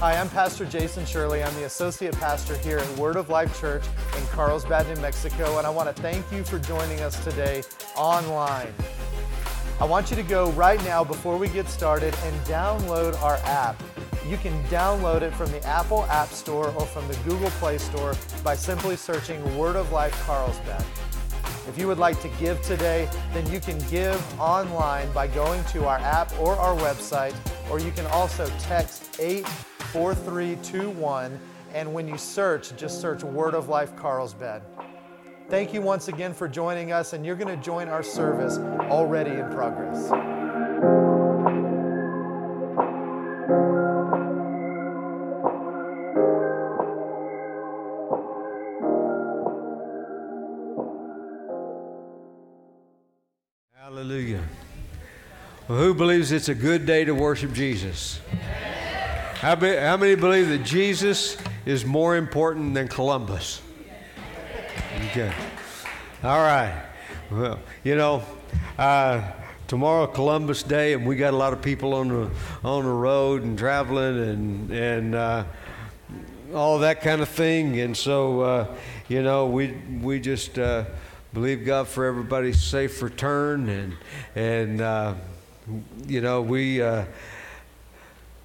Hi, I'm Pastor Jason Shirley. I'm the associate pastor here at Word of Life Church in Carlsbad, New Mexico, and I want to thank you for joining us today online. I want you to go right now before we get started and download our app. You can download it from the Apple App Store or from the Google Play Store by simply searching Word of Life Carlsbad. If you would like to give today, then you can give online by going to our app or our website, or you can also text 8 4321. And when you search, just search Word of Life Carlsbad. Thank you once again for joining us, and you're going to join our service already in progress. Hallelujah. Well, who believes it's a good day to worship Jesus? How, be, how many believe that Jesus is more important than Columbus? Okay. All right. Well, you know, uh, tomorrow Columbus Day, and we got a lot of people on the on the road and traveling and and uh, all that kind of thing. And so, uh, you know, we we just uh, believe God for everybody's safe return, and and uh, you know we uh,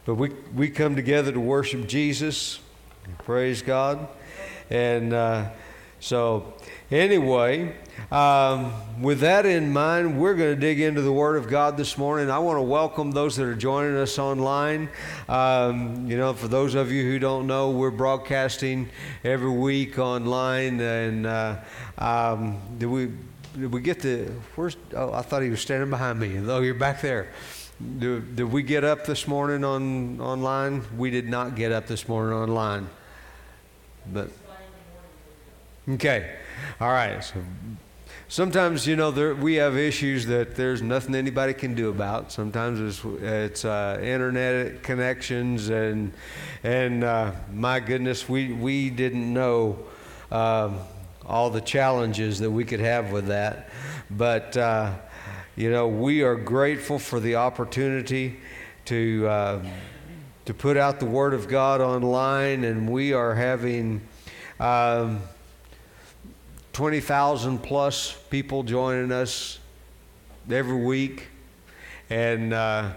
but we, we come together to worship Jesus. Praise God. And uh, so, anyway, um, with that in mind, we're going to dig into the Word of God this morning. I want to welcome those that are joining us online. Um, you know, for those of you who don't know, we're broadcasting every week online. And uh, um, did we did we get the? Where's? Oh, I thought he was standing behind me. Oh, you're back there. Did, did we get up this morning on online? We did not get up this morning online. But okay, all right. So sometimes you know there, we have issues that there's nothing anybody can do about. Sometimes it's it's uh, internet connections and and uh, my goodness, we we didn't know. Um, all the challenges that we could have with that, but uh, you know, we are grateful for the opportunity to uh, to put out the Word of God online, and we are having um, twenty thousand plus people joining us every week, and uh,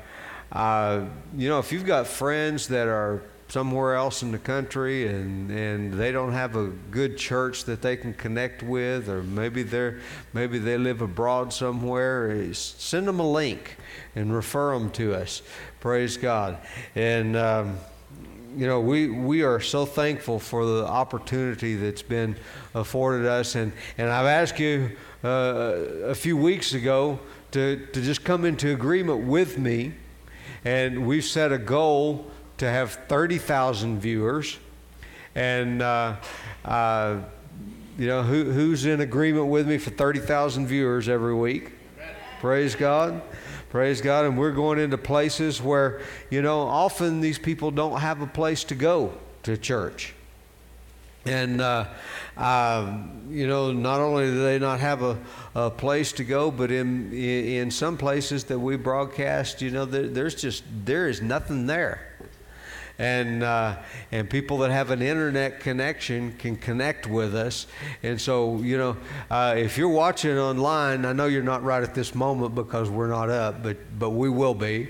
uh, you know, if you've got friends that are somewhere else in the country and, and they don't have a good church that they can connect with or maybe they're maybe they live abroad somewhere. Send them a link and refer them to us. Praise god. And um, you know we we are so thankful for the opportunity that's been afforded us. And and i've asked you uh, a few weeks ago to to just come into agreement with me. And we've set a goal to have 30,000 viewers. And, uh, uh, you know, who, who's in agreement with me for 30,000 viewers every week? Praise God. Praise God. And we're going into places where, you know, often these people don't have a place to go to church. And, uh, uh, you know, not only do they not have a, a place to go, but in, in some places that we broadcast, you know, there, there's just, there is nothing there and uh, and people that have an internet connection can connect with us. And so, you know, uh, if you're watching online, I know you're not right at this moment because we're not up, but but we will be.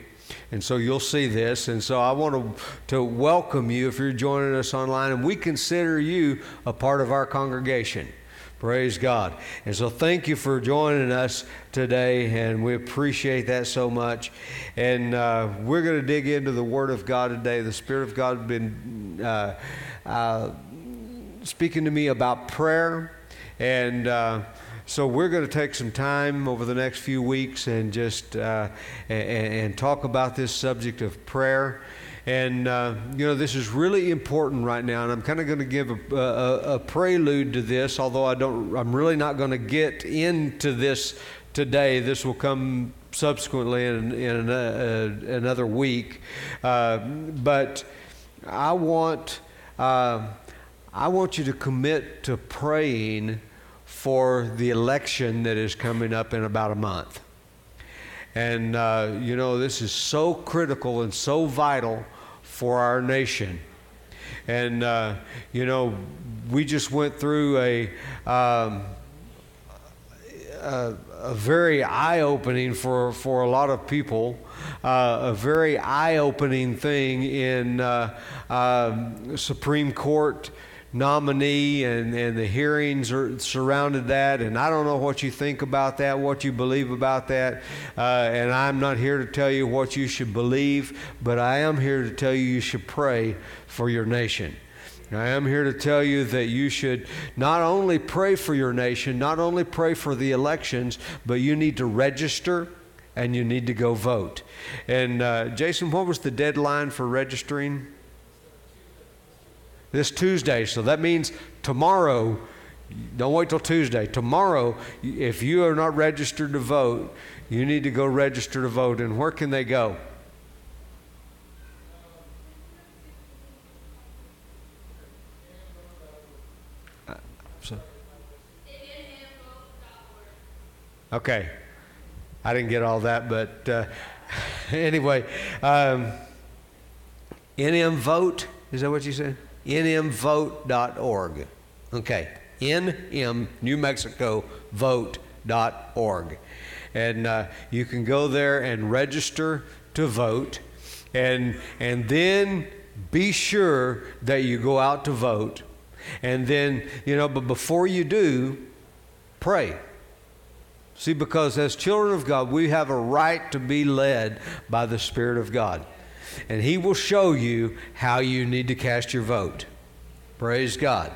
And so you'll see this. And so I want to, to welcome you if you're joining us online, and we consider you a part of our congregation. Praise God. And so thank you for joining us today, and we appreciate that so much. And uh, we're going to dig into the Word of God today. The Spirit of God has been uh, uh, speaking to me about prayer. And uh, so we're going to take some time over the next few weeks and just uh, and, and talk about this subject of prayer. And, uh, you know, this is really important right now, and I'm kind of going to give a, a, a, prelude to this, although I don't, I'm really not going to get into this today. This will come subsequently in, in a, another week. Uh, but I want, uh, I want you to commit to praying for the election that is coming up in about a month. And, uh, you know, this is so critical and so vital for our nation. And, uh, you know, we just went through a, um, a, a, very eye opening for, for a lot of people, uh, a very eye opening thing in uh, um, Supreme Court nominee and, and the hearings are surrounded that and i don't know what you think about that what you believe about that uh, and i'm not here to tell you what you should believe but i am here to tell you you should pray for your nation I am here to tell you that you should not only pray for your nation, not only pray for the elections, but you need to register and you need to go vote. And uh, Jason, what was the deadline for registering? This Tuesday. So that means tomorrow, don't wait till Tuesday. Tomorrow, if you are not registered to vote, you need to go register to vote. And where can they go? Okay. I didn't get all that, but uh, anyway, um, NM vote, is that what you said? nmvote.org. Okay, nm, New Mexico, vote.org. And uh, you can go there and register to vote. And, and then be sure that you go out to vote. And then, you know, but before you do, pray. See, because as children of God, we have a right to be led by the Spirit of God and He will show you how you need to cast your vote. Praise God.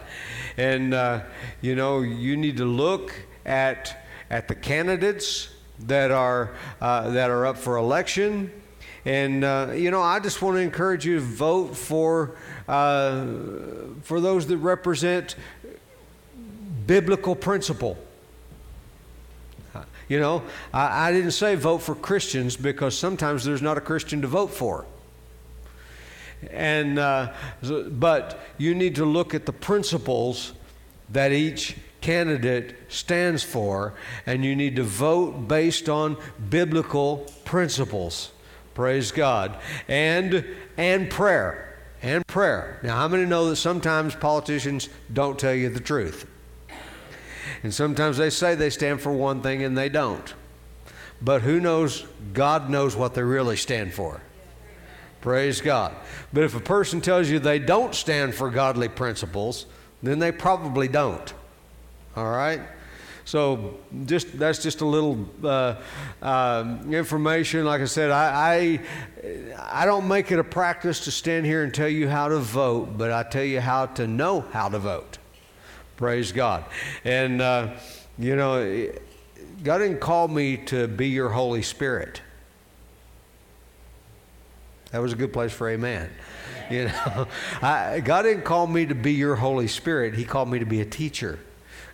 And, uh, you know, you need to look at, at the candidates that are, uh, that are up for election. And, uh, you know, I just want to encourage you to vote for, uh, for those that represent biblical principle. You know, I, I, didn't say vote for Christians because sometimes there's not a Christian to vote for. And, uh, but you need to look at the principles that each candidate stands for, and you need to vote based on biblical principles. Praise God. And, and prayer. And prayer. Now, how many know that sometimes politicians don't tell you the truth? And sometimes they say they stand for one thing and they don't. But who knows? God knows what they really stand for. Praise God. But if a person tells you they don't stand for godly principles, then they probably don't. All right? So just that's just a little uh, uh, information. Like I said, I, I, I don't make it a practice to stand here and tell you how to vote, but I tell you how to know how to vote. Praise God. And uh, you know, God didn't call me to be your Holy Spirit. That was a good place for amen. You know, I, God didn't call me to be your Holy Spirit. He called me to be a teacher.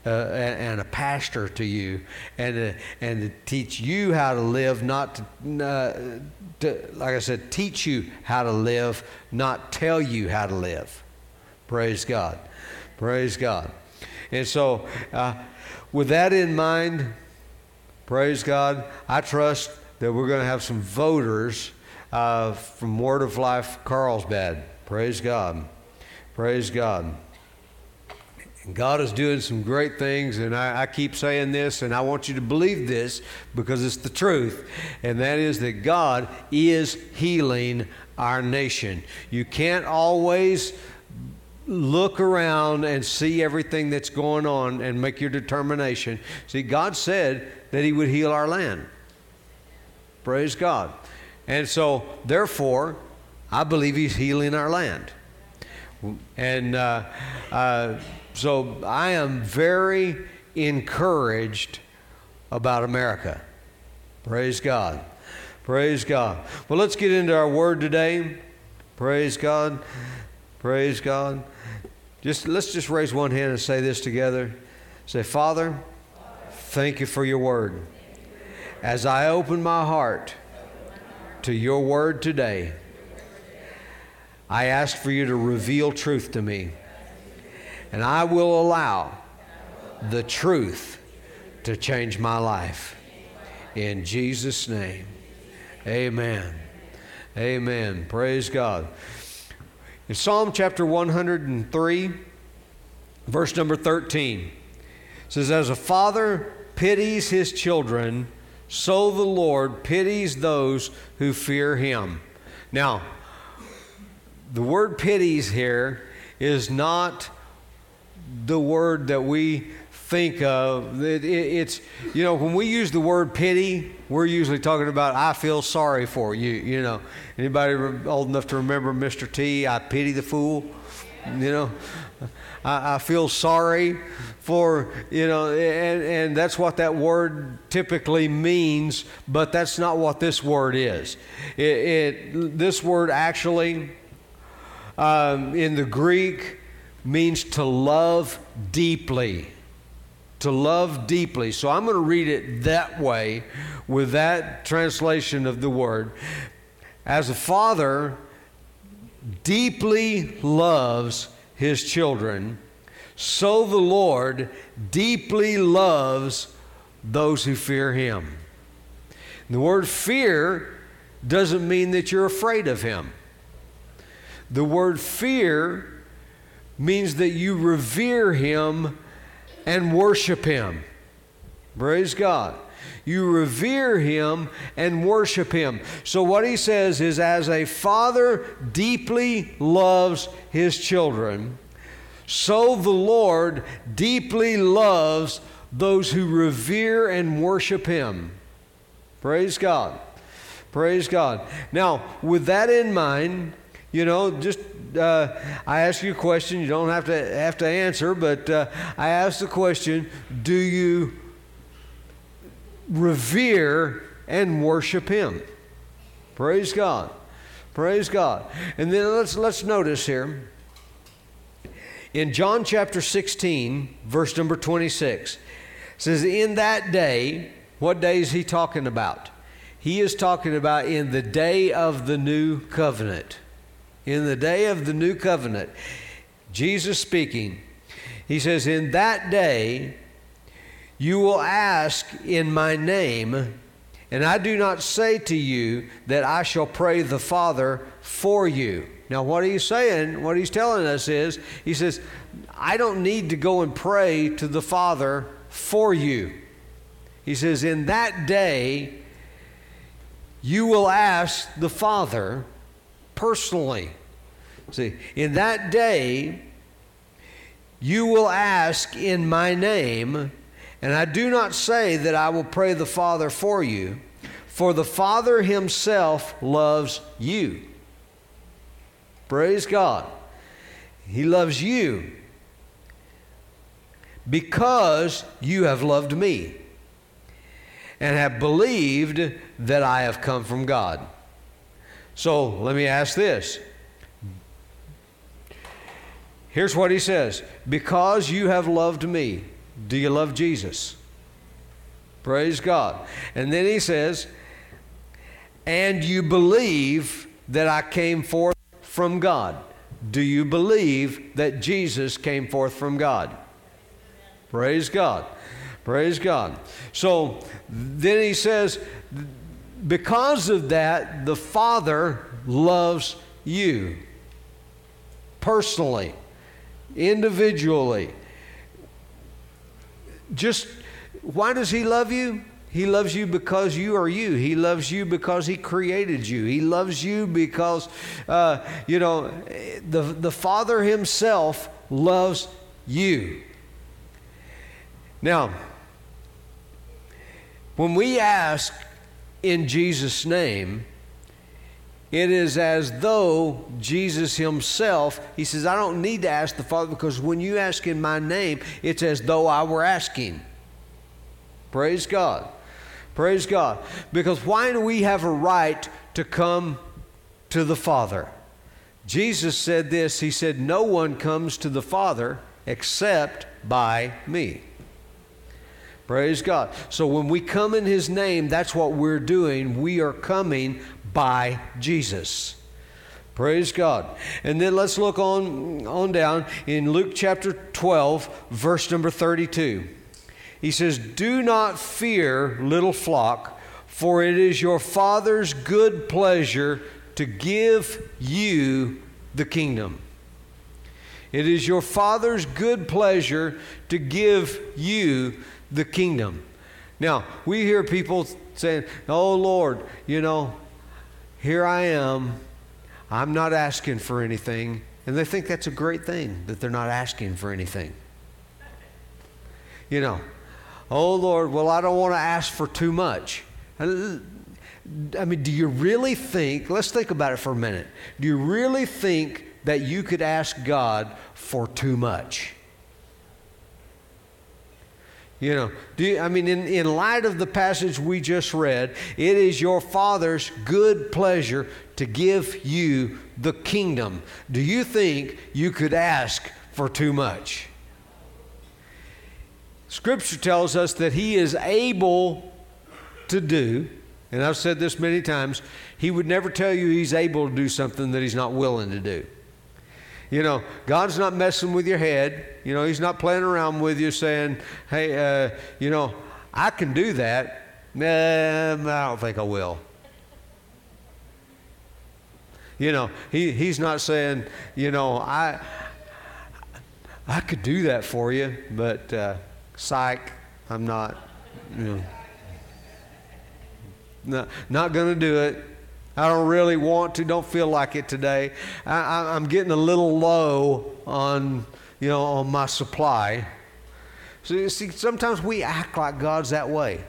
Uh, and, and, a pastor to you, and to, and to teach you how to live, not to, uh, to, like I said, teach you how to live, not tell you how to live. Praise God. Praise God. And so, uh, with that in mind, praise God, I trust that we're going to have some voters uh, from Word of Life Carlsbad. Praise God. Praise God. God is doing some great things, and I, I, keep saying this, and I want you to believe this because it's the truth, and that is that God is healing our nation. You can't always look around and see everything that's going on and make your determination. See, God said that He would heal our land. Praise God. And so, therefore, I believe He's healing our land. And uh, uh, so I am very encouraged about America. Praise God. Praise God. Well, let's get into our word today. Praise God. Praise God. Just let's just raise one hand and say this together. Say, Father, thank you for your word. As I open my heart to your word today, I ask for you to reveal truth to me. And I will allow the truth to change my life. In Jesus' name, amen. Amen. Praise God. In Psalm chapter 103, verse number 13, says, As a father pities his children, so the Lord pities those who fear him. Now, the word pities here is not the word that we think of. It, it, it's, you know, when we use the word pity, we're usually talking about, I feel sorry for you. You know, anybody old enough to remember Mr. T, I pity the fool? You know, I, I feel sorry for, you know, and, and that's what that word typically means, but that's not what this word is. It, it this word actually, um, in the Greek, means to love deeply to love deeply. So I'm going to read it that way with that translation of the word. As a father deeply loves his children, so the Lord deeply loves those who fear him. The word fear doesn't mean that you're afraid of him. The word fear means that you revere him and worship Him. Praise God. You revere Him and worship Him. So, what He says is, as a father deeply loves His children, so the Lord deeply loves those who revere and worship Him. Praise God. Praise God. Now, with that in mind, you know, just uh, I ask you a question. You don't have to have to answer, but uh, I ask the question: Do you revere and worship Him? Praise God. Praise God. And then let's let's notice here in John chapter 16, verse number 26, says, In that day, what day is he talking about? He is talking about in the day of the new covenant in the day of the new covenant, Jesus speaking, he says, In that day you will ask in my name, and I do not say to you that I shall pray the Father for you. Now, what he's saying, what he's telling us is, he says, I don't need to go and pray to the Father for you. He says, In that day, you will ask the Father personally. See, in that day, you will ask in my name, and I do not say that I will pray the Father for you, for the Father himself loves you. Praise God. He loves you because you have loved me and have believed that I have come from God. So let me ask this Here's what he says Because you have loved me, do you love Jesus? Praise God. And then he says, And you believe that I came forth from God. Do you believe that Jesus came forth from God? Praise God. Praise God. So then he says, because of that, the Father loves you personally individually. Just why does He love you? He loves you because you are you. He loves you because He created you. He loves you because, uh, you know, the, the Father Himself loves you. Now, when we ask in Jesus' name, it is as though Jesus himself, he says, I don't need to ask the Father because when you ask in my name, it's as though I were asking. Praise God. Praise God. Because why do we have a right to come to the Father? Jesus said this He said, No one comes to the Father except by me. Praise God. So when we come in His name, that's what we're doing. We are coming by Jesus. Praise God. And then let's look on, on down in Luke chapter 12, verse number 32. He says, Do not fear, little flock, for it is your Father's good pleasure to give you the kingdom. It is your Father's good pleasure to give you the kingdom. Now, we hear people saying, Oh Lord, you know, here I am. I'm not asking for anything. And they think that's a great thing that they're not asking for anything. You know, oh Lord, well, I don't want to ask for too much. I mean, do you really think, let's think about it for a minute. Do you really think that you could ask God for too much? You know, do you, I mean, in, in light of the passage we just read, it is your Father's good pleasure to give you the kingdom. Do you think you could ask for too much? Scripture tells us that He is able to do, and I've said this many times, He would never tell you He's able to do something that He's not willing to do. You know, God's not messing with your head. You know, He's not playing around with you saying, hey, uh, you know, I can do that. Nah, I don't think I will. You know, he, he's not saying, you know, I, I could do that for you, but uh, psych, I'm not, you know, not, not going to do it. I don't really want to, don't feel like it today. I, am getting a little low on, you know, on my supply. So you see, sometimes we act like God's that way.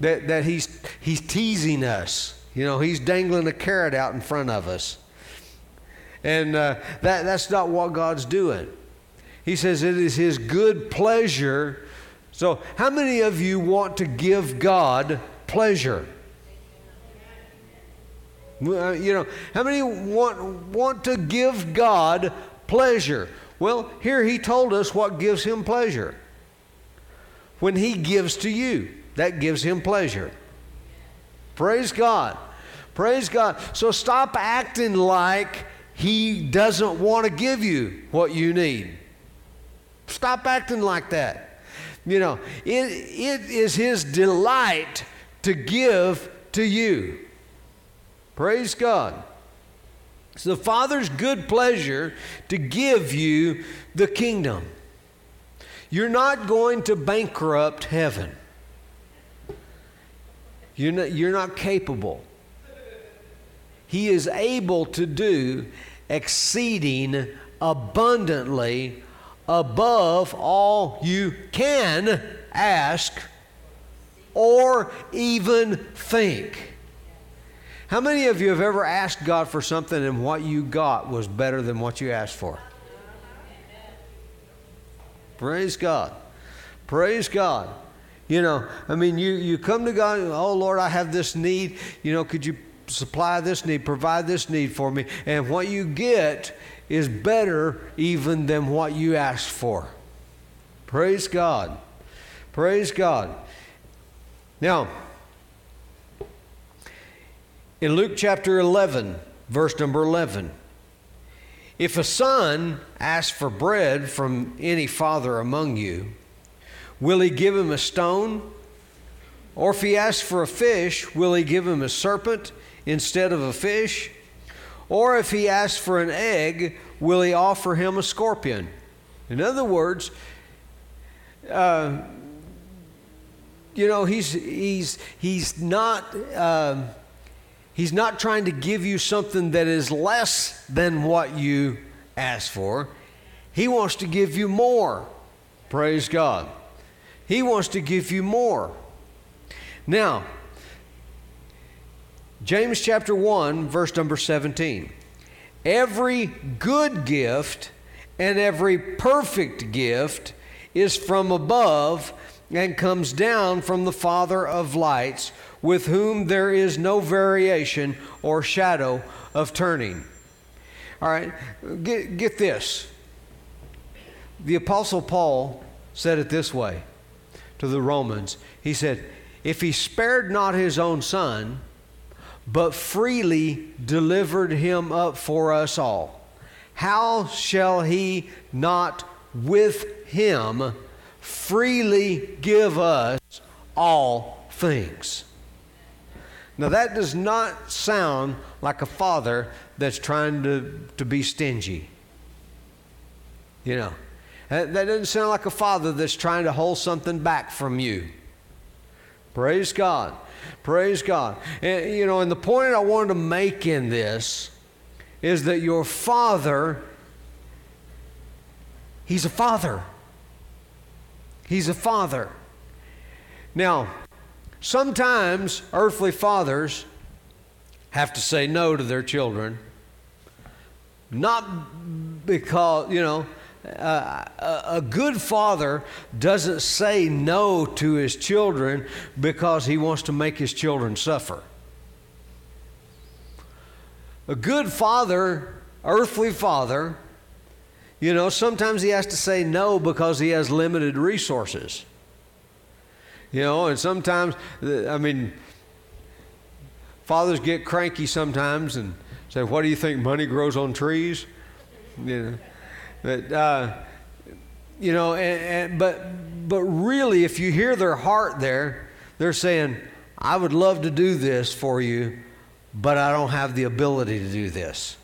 That, that he's, he's teasing us. You know, he's dangling a carrot out in front of us. And uh, that, that's not what God's doing. He says it is his good pleasure. So, how many of you want to give God pleasure? Uh, you know, how many want, want to give God pleasure? Well, here he told us what gives him pleasure. When he gives to you, that gives him pleasure. Praise God. Praise God. So stop acting like he doesn't want to give you what you need. Stop acting like that. You know, it, it is his delight to give to you. Praise God. It's the Father's good pleasure to give you the kingdom. You're not going to bankrupt heaven. You're not, you're not capable. He is able to do exceeding abundantly above all you can ask or even think. How many of you have ever asked God for something and what you got was better than what you asked for? Praise God. Praise God. You know, I mean, you, you come to God, oh Lord, I have this need. You know, could you supply this need, provide this need for me? And what you get is better even than what you asked for. Praise God. Praise God. Now, in Luke chapter 11, verse number 11, if a son asks for bread from any father among you, will he give him a stone? Or if he asks for a fish, will he give him a serpent instead of a fish? Or if he asks for an egg, will he offer him a scorpion? In other words, uh, you know, he's, he's, he's not. Uh, He's not trying to give you something that is less than what you asked for. He wants to give you more. Praise God. He wants to give you more. Now, James chapter 1, verse number 17. Every good gift and every perfect gift is from above and comes down from the Father of lights with whom there is no variation or shadow of turning. All right, get, get this. The Apostle Paul said it this way to the Romans. He said, If he spared not his own son, but freely delivered him up for us all, how shall he not with him freely give us all things? Now, that does not sound like a father that's trying to, to be stingy. You know, that, that doesn't sound like a father that's trying to hold something back from you. Praise God. Praise God. And, you know, and the point I wanted to make in this is that your father, he's a father. He's a father. Now, sometimes earthly fathers have to say no to their children, not because, you know, uh, a, a good father doesn't say no to his children because he wants to make his children suffer. A good father, earthly father, you know, sometimes he has to say no because he has limited resources. You know, and sometimes, I mean, fathers get cranky sometimes and say, What do you think money grows on trees? You know. But, uh, you know, and, and, but, but really, if you hear their heart there, they're saying, I would love to do this for you, but I don't have the ability to do this.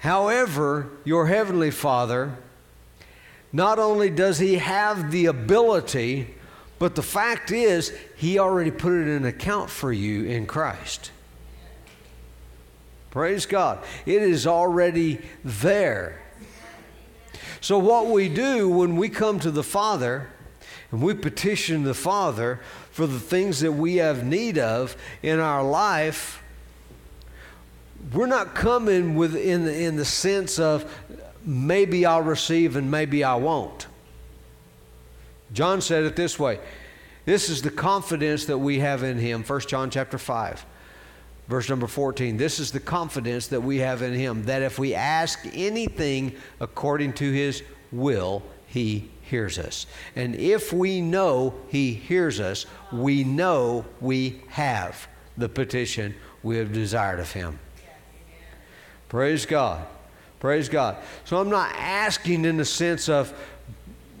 However, your Heavenly Father, not only does He have the ability, but the fact is, He already put it in account for you in Christ. Praise God. It is already there. So, what we do when we come to the Father and we petition the Father for the things that we have need of in our life, we're not coming with in the, in the sense of maybe I'll receive and maybe I won't. John said it this way. This is the confidence that we have in him. 1 John chapter 5 verse number 14. This is the confidence that we have in him that if we ask anything according to his will, he hears us. And if we know he hears us, we know we have the petition we have desired of him. Praise God. Praise God. So I'm not asking in the sense of,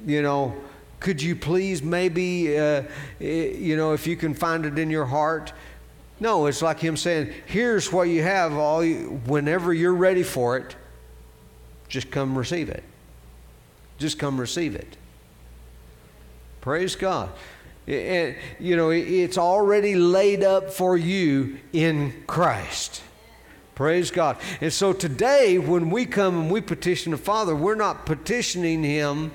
you know, could you please maybe, uh, you know, if you can find it in your heart, no, it's like him saying, "Here's what you have. All you, whenever you're ready for it, just come receive it. Just come receive it." Praise God. And, you know, it's already laid up for you in Christ. Praise God. And so today, when we come and we petition the Father, we're not petitioning Him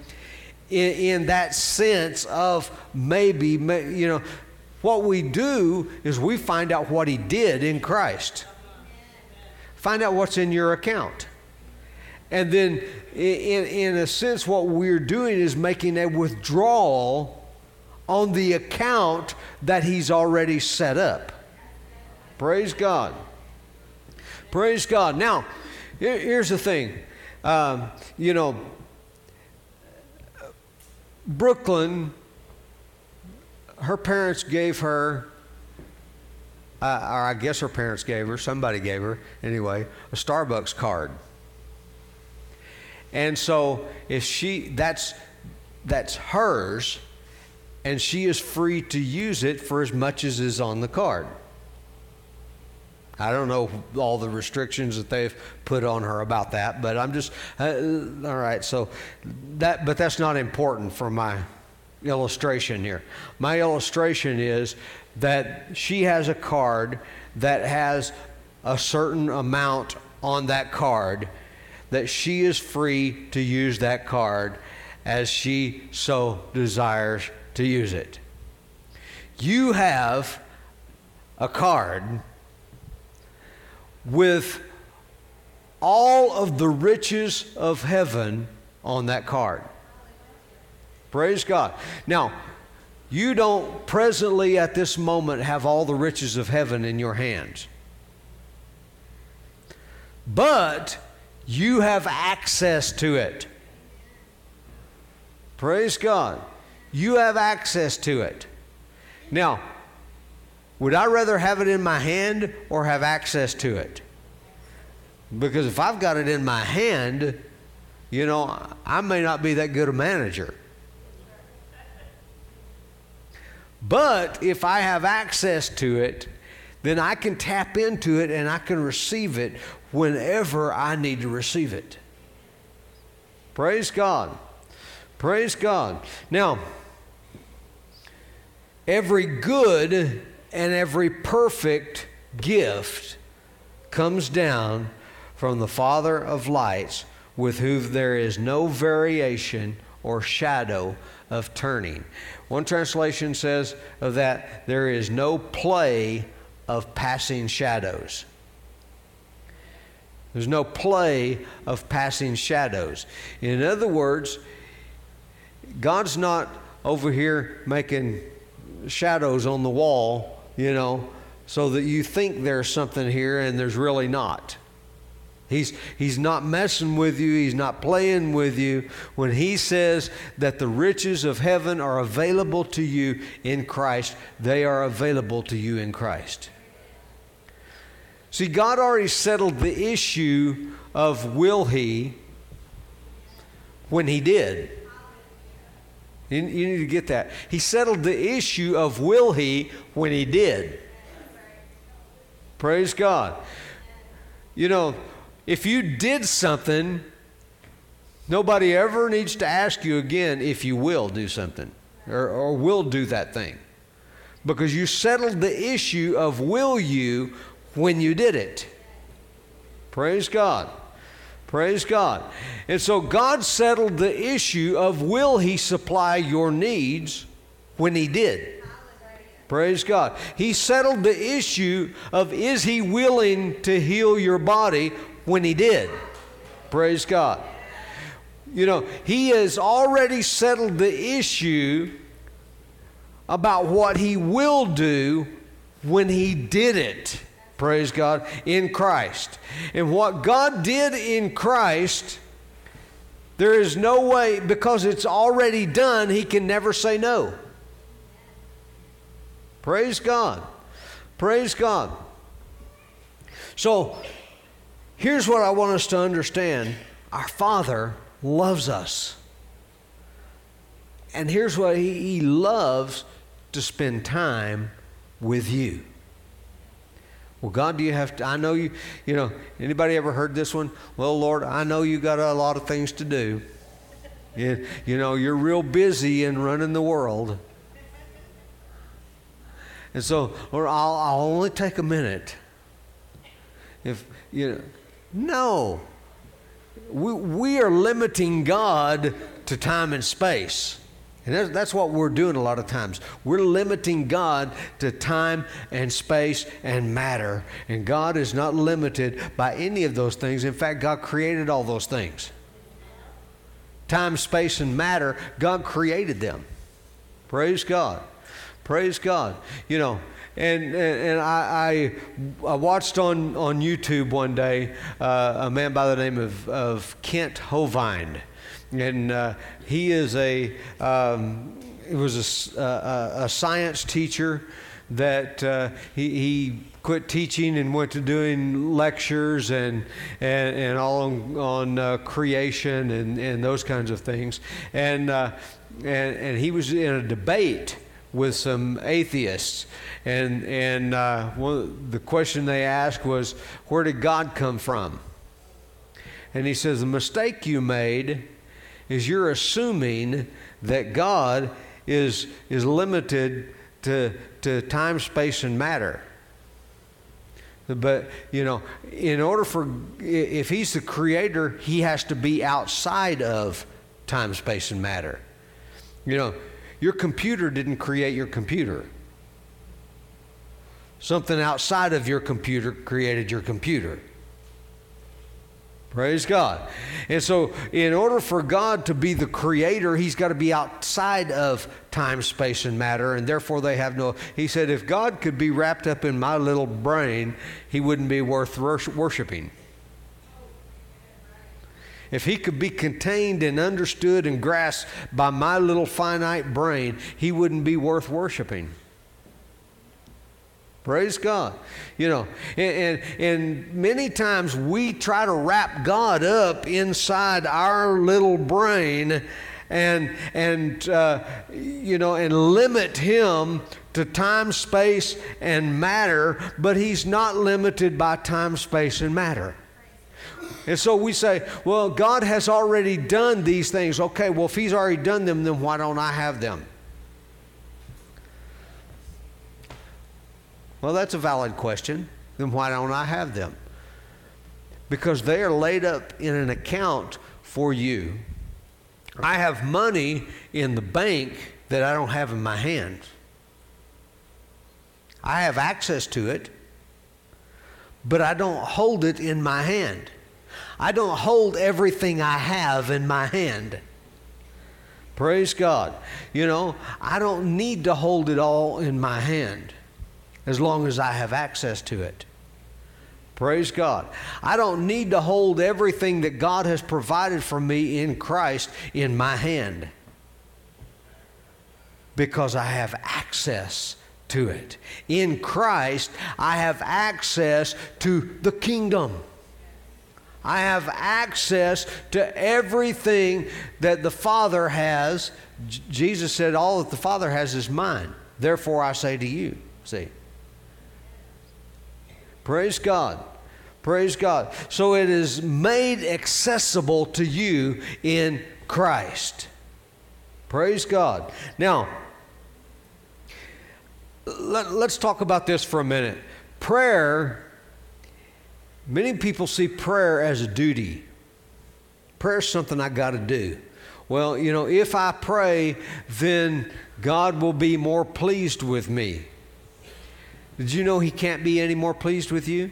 in, in that sense of maybe, you know, what we do is we find out what He did in Christ. Find out what's in your account. And then, in, in a sense, what we're doing is making a withdrawal on the account that He's already set up. Praise God. Praise God. Now, here's the thing. Um, you know, Brooklyn her parents gave her, uh, or I guess her parents gave her, somebody gave her, anyway, a Starbucks card. And so if she, that's, that's hers, and she is free to use it for as much as is on the card. I don't know all the restrictions that they've put on her about that, but I'm just uh, all right. So that, but that's not important for my illustration here. My illustration is that she has a card that has a certain amount on that card that she is free to use that card as she so desires to use it. You have a card with all of the riches of heaven on that card. Praise God. Now, you don't presently at this moment have all the riches of heaven in your hands. But you have access to it. Praise God. You have access to it. Now, would I rather have it in my hand or have access to it? Because if I've got it in my hand, you know, I may not be that good a manager. But if I have access to it, then I can tap into it and I can receive it whenever I need to receive it. Praise God. Praise God. Now, every good and every perfect gift comes down from the Father of lights, with whom there is no variation or shadow of turning. One translation says that, there is no play of passing shadows. There's no play of passing shadows. In other words, God's not over here making shadows on the wall, you know, so that you think there's something here and there's really not. He's, he's not messing with you. He's not playing with you. When he says that the riches of heaven are available to you in Christ, they are available to you in Christ. See, God already settled the issue of will He when He did. You, you need to get that. He settled the issue of will He when He did. Praise God. You know, if you did something, nobody ever needs to ask you again if you will do something or, or will do that thing. Because you settled the issue of will you when you did it. Praise God. Praise God. And so God settled the issue of will He supply your needs when He did. Praise God. He settled the issue of is He willing to heal your body when He did. Praise God. You know, He has already settled the issue about what He will do when He did it. Praise God, in Christ. And what God did in Christ, there is no way, because it's already done, He can never say no. Praise God. Praise God. So, here's what I want us to understand our Father loves us. And here's what He, he loves to spend time with you. Well, God, do you have to? I know you, you know, anybody ever heard this one? Well, Lord, I know you got a lot of things to do. You, you know, you're real busy in running the world. And so, or I'll, I'll only take a minute. If, you know, no. We, we are limiting God to time and space. And that's, that's what we're doing a lot of times. We're limiting God to time and space and matter. And God is not limited by any of those things. In fact, God created all those things. Time, space, and matter, God created them. Praise God. Praise God. You know, and, and, and I, I, I, watched on, on YouTube one day uh, a man by the name of, of Kent Hovind and uh, he is a um, he was a, a, a, science teacher that uh, he, he quit teaching and went to doing lectures and and, and all on, on uh, creation and, and those kinds of things and uh, and and he was in a debate with some atheists and and uh, one, the question they asked was where did God come from and he says the mistake you made is you're assuming that God is, is limited to, to time, space, and matter. But, you know, in order for, if He's the creator, He has to be outside of time, space, and matter. You know, your computer didn't create your computer. Something outside of your computer created your computer. Praise God. And so, in order for God to be the creator, he's got to be outside of time, space, and matter, and therefore they have no. He said, if God could be wrapped up in my little brain, he wouldn't be worth worshiping. If he could be contained and understood and grasped by my little finite brain, he wouldn't be worth worshiping. Praise God. You know, and, and, and, many times we try to wrap God up inside our little brain and and uh, you know and limit him to time, space, and matter, but he's not limited by time, space, and matter. And so we say, well, God has already done these things. Okay, well, if he's already done them, then why don't I have them? Well, that's a valid question. Then why don't I have them? Because they are laid up in an account for you. I have money in the bank that I don't have in my hand. I have access to it, but I don't hold it in my hand. I don't hold everything I have in my hand. Praise God. You know, I don't need to hold it all in my hand as long as I have access to it. Praise God. I don't need to hold everything that God has provided for me in Christ in my hand because I have access to it. In Christ, I have access to the kingdom. I have access to everything that the Father has. J- Jesus said, All that the Father has is mine. Therefore, I say to you. See? Praise God. Praise God. So it is made accessible to you in Christ. Praise God. Now, let, us talk about this for a minute. Prayer, many people see prayer as a duty. Prayer is something I got to do. Well, you know, if I pray, then God will be more pleased with me. Did you know he can't be any more pleased with you?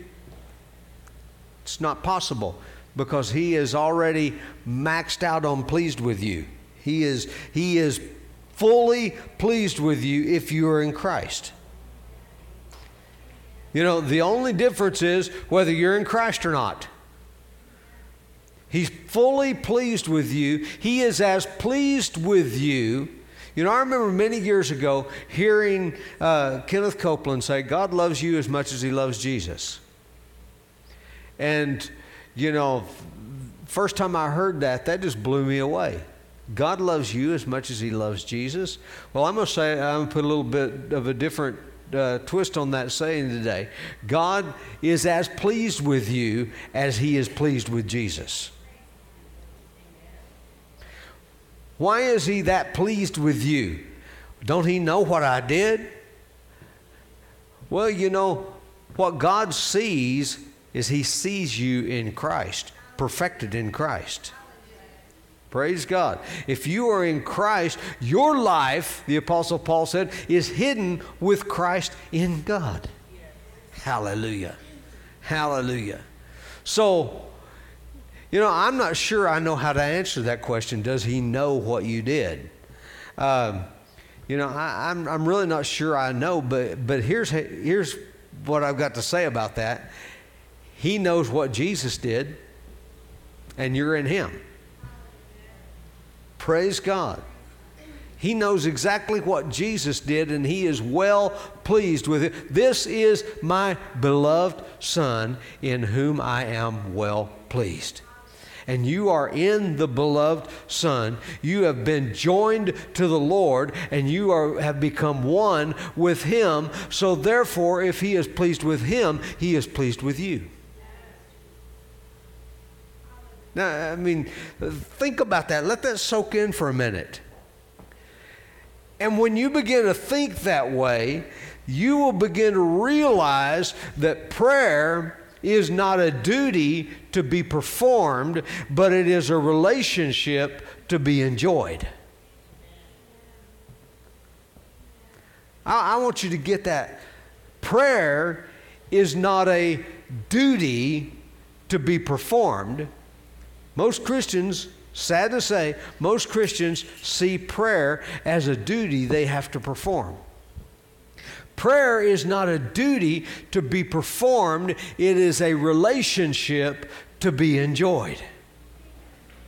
It's not possible because he is already maxed out on pleased with you. He is, he is fully pleased with you if you are in Christ. You know, the only difference is whether you're in Christ or not. He's fully pleased with you. He is as pleased with you you know, I remember many years ago hearing uh, Kenneth Copeland say, God loves you as much as he loves Jesus. And, you know, first time I heard that, that just blew me away. God loves you as much as he loves Jesus. Well, I'm going to say, I'm going to put a little bit of a different uh, twist on that saying today. God is as pleased with you as he is pleased with Jesus. Why is he that pleased with you? Don't he know what I did? Well, you know, what God sees is he sees you in Christ, perfected in Christ. Praise God. If you are in Christ, your life, the Apostle Paul said, is hidden with Christ in God. Hallelujah. Hallelujah. So, you know, I'm not sure I know how to answer that question. Does he know what you did? Um, you know, I, am I'm, I'm really not sure I know, but, but here's, here's what I've got to say about that. He knows what Jesus did, and you're in him. Praise God. He knows exactly what Jesus did, and he is well pleased with it. This is my beloved Son, in whom I am well pleased and you are in the beloved Son. You have been joined to the Lord, and you are, have become one with Him. So, therefore, if He is pleased with Him, He is pleased with you. Now, I mean, think about that. Let that soak in for a minute. And when you begin to think that way, you will begin to realize that prayer is not a duty to be performed, but it is a relationship to be enjoyed. I, I want you to get that. Prayer is not a duty to be performed. Most Christians, sad to say, most Christians see prayer as a duty they have to perform. Prayer is not a duty to be performed, it is a relationship to be enjoyed.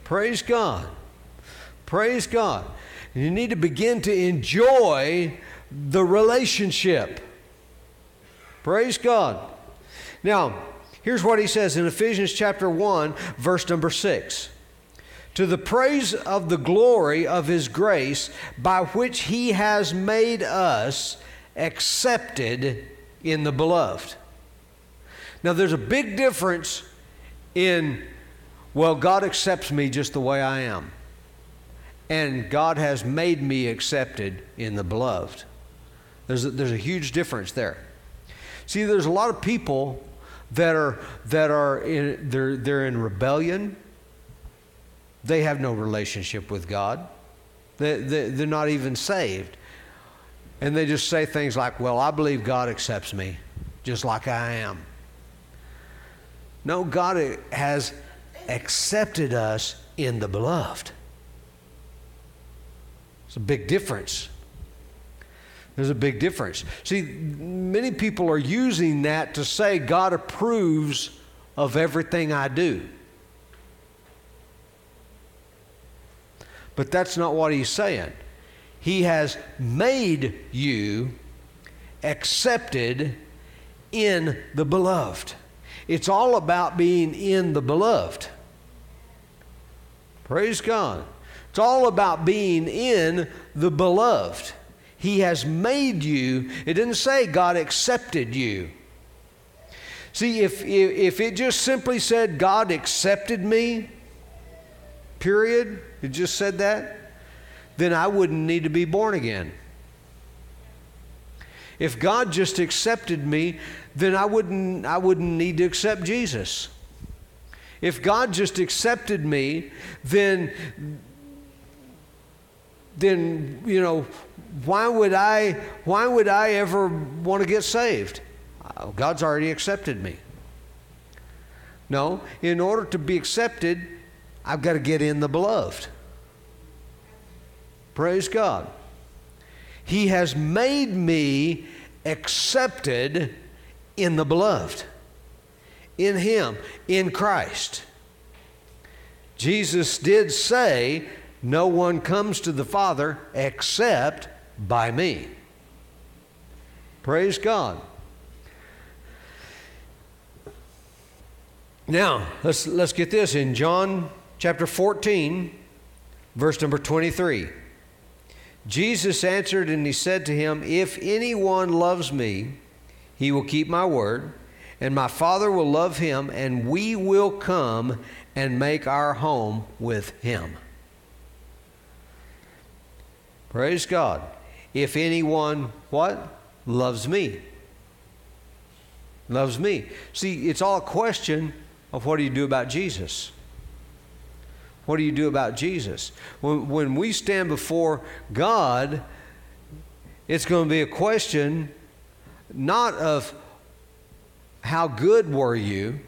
Praise God. Praise God. You need to begin to enjoy the relationship. Praise God. Now, here's what he says in Ephesians chapter 1, verse number 6. to the praise of the glory of his grace, by which he has made us accepted in the beloved. Now, there's a big difference in, well, God accepts me just the way I am, and God has made me accepted in the beloved. There's a, there's a huge difference there. See, there's a lot of people that are that are in they're they're in rebellion. They have no relationship with God. They, they, they're not even saved. And they just say things like, Well, I believe God accepts me just like I am. No, God has accepted us in the beloved. It's a big difference. There's a big difference. See, many people are using that to say God approves of everything I do. But that's not what he's saying. He has made you accepted in the beloved. It's all about being in the beloved. Praise God. It's all about being in the beloved. He has made you. It didn't say God accepted you. See, if, if it just simply said God accepted me, period, it just said that, then I wouldn't need to be born again. If God just accepted me, then I wouldn't, I wouldn't need to accept Jesus. If God just accepted me, then, then you know, why would I, why would I ever want to get saved? Uh, God's already accepted me. No, in order to be accepted, I've got to get in the beloved. Praise God. He has made me accepted in the beloved, in Him, in Christ. Jesus did say, No one comes to the Father except by me. Praise God. Now, let's, let's get this in John chapter 14, verse number 23. Jesus answered and he said to him, If anyone loves me, he will keep my word, and my Father will love him, and we will come and make our home with him. Praise God. If anyone what? Loves me. Loves me. See it's all a question of what do you do about jesus? What do you do about jesus? When, when we stand before god it's going to be a question not of how good were you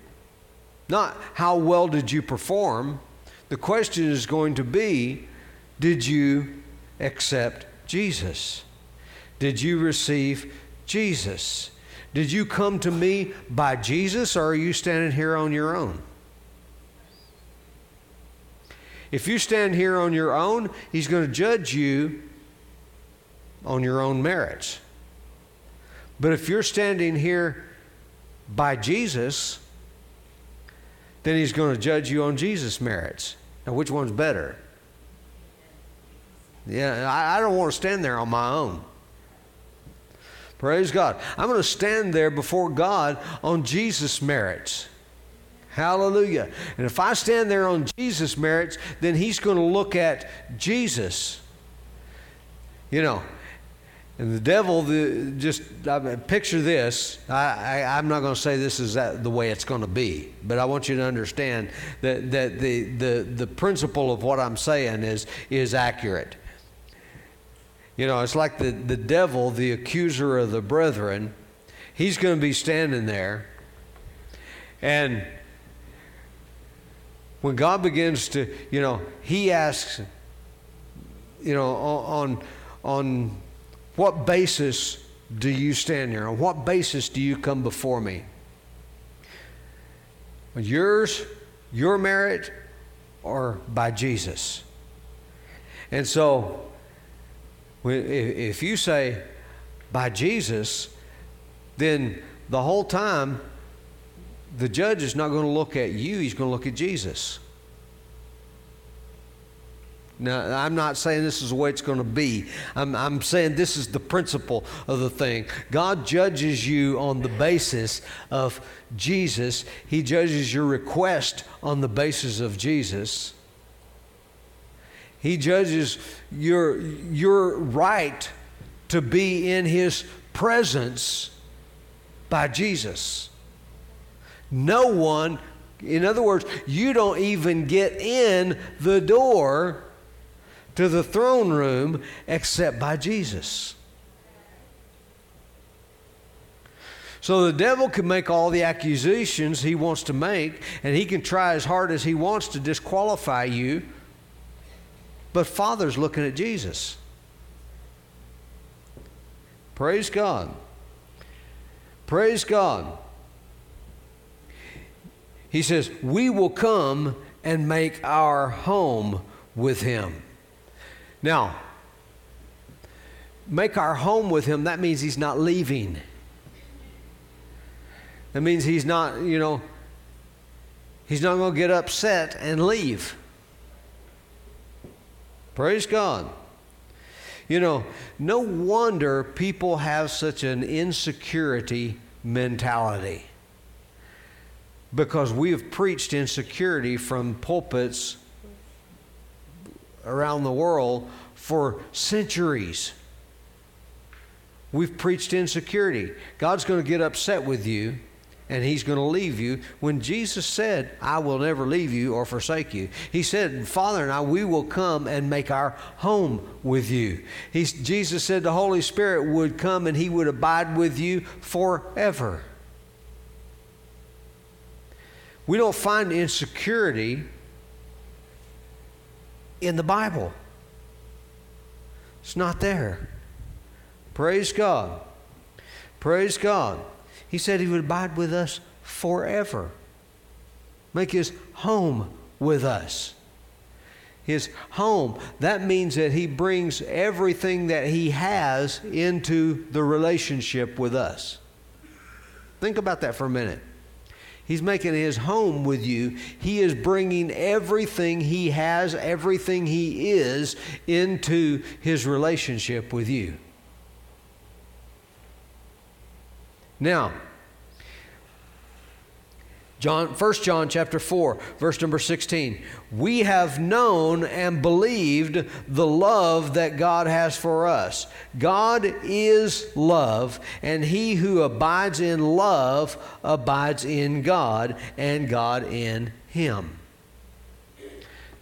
not how well did you perform. The question is going to be did you accept Jesus? Did you receive Jesus? Did you come to me by Jesus or are you standing here on your own? If you stand here on your own, He's going to judge you on your own merits. But if you're standing here by Jesus, then He's going to judge you on Jesus' merits. Now, which one's better? Yeah, I, I don't want to stand there on my own. Praise God. I'm going to stand there before God on Jesus' merits. Hallelujah. And if I stand there on Jesus' merits, then He's going to look at Jesus. You know, and the devil, the, just I mean, picture this. I, I, am not going to say this is that, the way it's going to be, but I want you to understand that, that the, the, the principle of what I'm saying is, is accurate. You know, it's like the, the devil, the accuser of the brethren, he's going to be standing there. And when God begins to, you know, he asks, you know, on, on what basis do you stand here? On what basis do you come before me? Yours, your merit, or by Jesus? And so if you say by Jesus, then the whole time the judge is not going to look at you, he's going to look at Jesus. Now, I'm not saying this is the way it's going to be. I'm, I'm saying this is the principle of the thing. God judges you on the basis of Jesus, He judges your request on the basis of Jesus. He judges your, your right to be in His presence by Jesus. No one, in other words, you don't even get in the door to the throne room except by Jesus. So the devil can make all the accusations he wants to make, and he can try as hard as he wants to disqualify you. But Father's looking at Jesus. Praise God. Praise God. He says, We will come and make our home with him. Now, make our home with him, that means he's not leaving. That means he's not, you know, he's not going to get upset and leave. Praise God. You know, no wonder people have such an insecurity mentality because we have preached insecurity from pulpits around the world for centuries. We've preached insecurity. God's going to get upset with you and he's going to leave you. When Jesus said, I will never leave you or forsake you, he said, Father and I, we will come and make our home with you. He's, Jesus said the Holy Spirit would come and he would abide with you forever. We don't find insecurity in the Bible. It's not there. Praise God. Praise God. He said he would abide with us forever, make his home with us. His home, that means that he brings everything that he has into the relationship with us. Think about that for a minute. He's making his home with you. He is bringing everything he has, everything he is, into his relationship with you. Now, John, 1 John chapter 4, verse number 16. We have known and believed the love that God has for us. God is love, and he who abides in love abides in God, and God in him.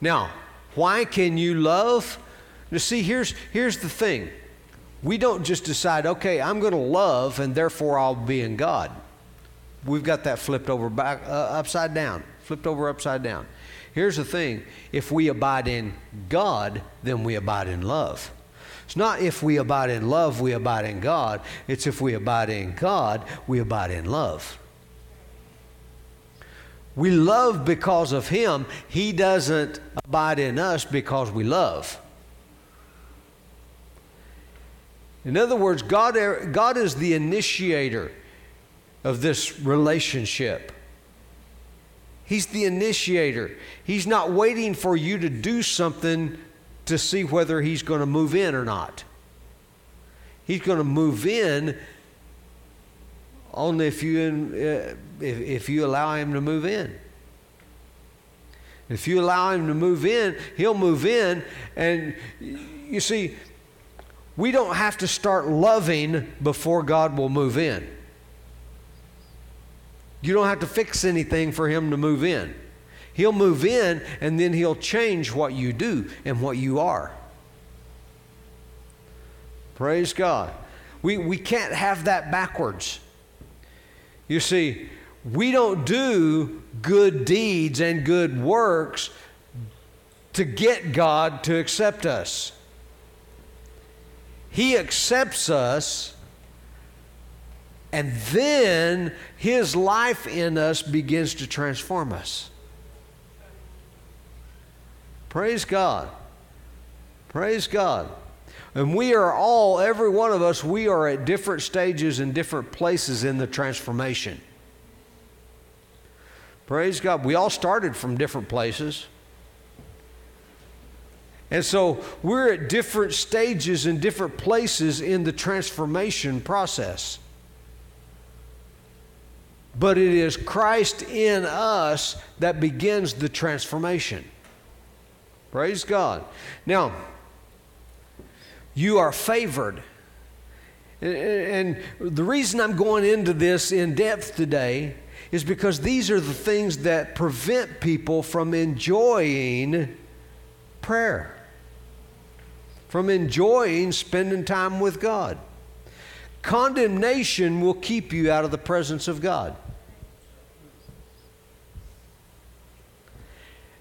Now, why can you love? Now, see, here's, here's the thing. We don't just decide, okay, I'm going to love, and therefore I'll be in God we've got that flipped over back uh, upside down, flipped over upside down. Here's the thing if we abide in God, then we abide in love. It's not if we abide in love, we abide in God. It's if we abide in God, we abide in love. We love because of Him. He doesn't abide in us because we love. In other words, God, God is the initiator of this relationship. He's the initiator. He's not waiting for you to do something to see whether he's going to move in or not. He's going to move in only if you, uh, if, if you allow him to move in. If you allow him to move in, he'll move in. And you see, we don't have to start loving before God will move in. You don't have to fix anything for him to move in. He'll move in and then he'll change what you do and what you are. Praise God. We, we can't have that backwards. You see, we don't do good deeds and good works to get God to accept us. He accepts us and then his life in us begins to transform us. Praise God. Praise God. And we are all, every one of us, we are at different stages and different places in the transformation. Praise God. We all started from different places. And so we're at different stages and different places in the transformation process. But it is Christ in us that begins the transformation. Praise God. Now, you are favored. And the reason I'm going into this in depth today is because these are the things that prevent people from enjoying prayer, from enjoying spending time with God. Condemnation will keep you out of the presence of God.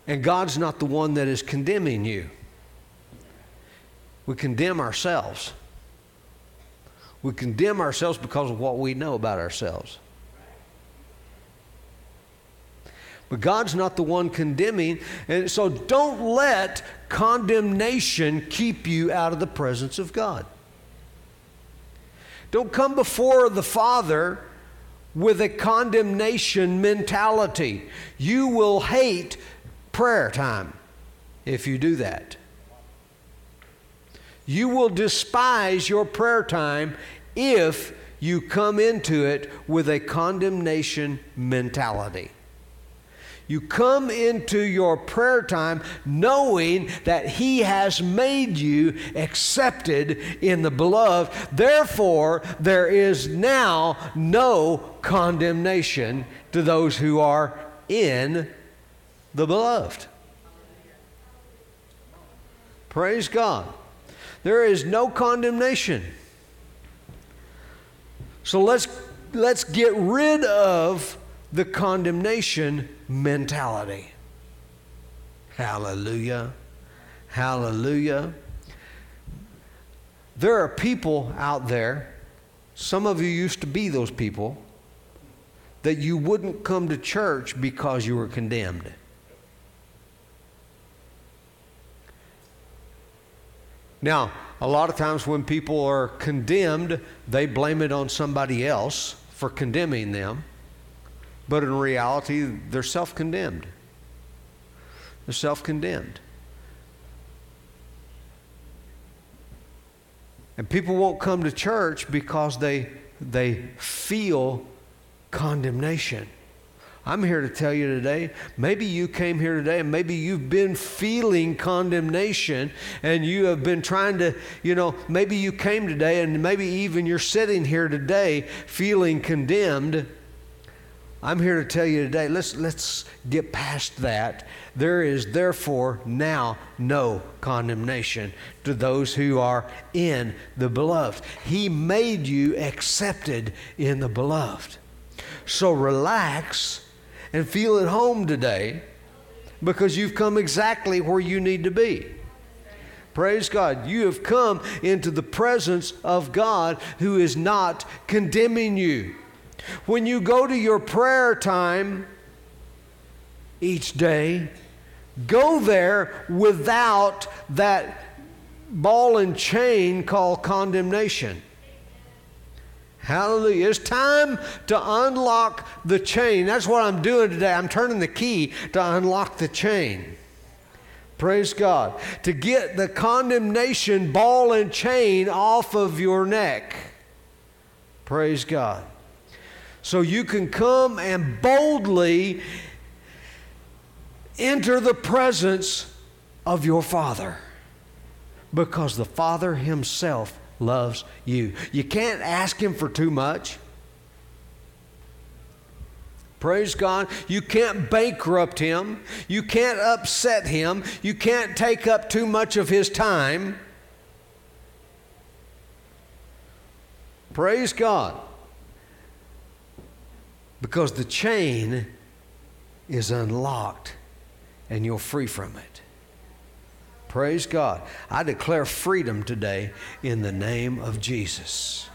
And God's not the one that is condemning you. We condemn ourselves. We condemn ourselves because of what we know about ourselves. But God's not the one condemning. And so don't let condemnation keep you out of the presence of God. Don't come before the Father with a condemnation mentality. You will hate prayer time if you do that. You will despise your prayer time if you come into it with a condemnation mentality. You come into your prayer time knowing that He has made you accepted in the beloved. Therefore, there is now no condemnation to those who are in the beloved. Praise God. There is no condemnation. So let's, let's get rid of the condemnation mentality. Hallelujah. Hallelujah. There are people out there, some of you used to be those people, that you wouldn't come to church because you were condemned. Now, a lot of times when people are condemned, they blame it on somebody else for condemning them. But in reality, they're self condemned. They're self condemned. And people won't come to church because they, they feel condemnation. I'm here to tell you today, maybe you came here today and maybe you've been feeling condemnation and you have been trying to, you know, maybe you came today and maybe even you're sitting here today feeling condemned. I'm here to tell you today, let's, let's get past that. There is therefore now no condemnation to those who are in the beloved. He made you accepted in the beloved. So relax and feel at home today because you've come exactly where you need to be. Praise God. You have come into the presence of God who is not condemning you. When you go to your prayer time each day, go there without that ball and chain called condemnation. Hallelujah. It's time to unlock the chain. That's what I'm doing today. I'm turning the key to unlock the chain. Praise God. To get the condemnation ball and chain off of your neck. Praise God. So you can come and boldly enter the presence of your Father because the Father Himself loves you. You can't ask Him for too much. Praise God. You can't bankrupt Him. You can't upset Him. You can't take up too much of His time. Praise God. Because the chain is unlocked and you're free from it. Praise God. I declare freedom today in the name of Jesus.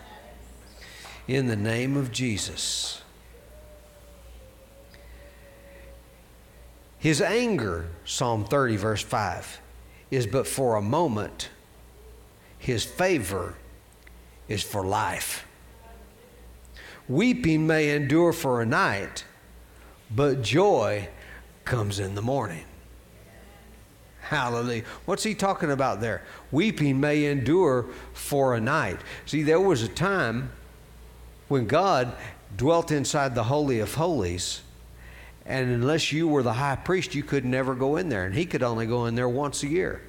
In the name of Jesus. His anger, Psalm 30, verse 5, is but for a moment. His favor is for life. Weeping may endure for a night, but joy comes in the morning. Hallelujah. What's he talking about there? Weeping may endure for a night. See, there was a time when God dwelt inside the Holy of Holies, and unless you were the high priest, you could never go in there, and he could only go in there once a year.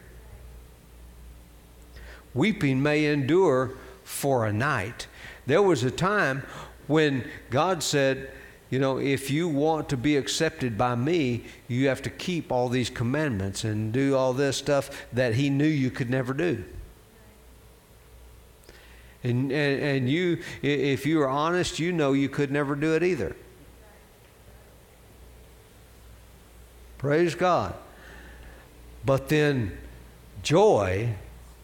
Weeping may endure for a night. There was a time when God said, you know, if you want to be accepted by me, you have to keep all these commandments and do all this stuff that he knew you could never do. And, and, and you, if you are honest, you know you could never do it either. Praise God. But then joy,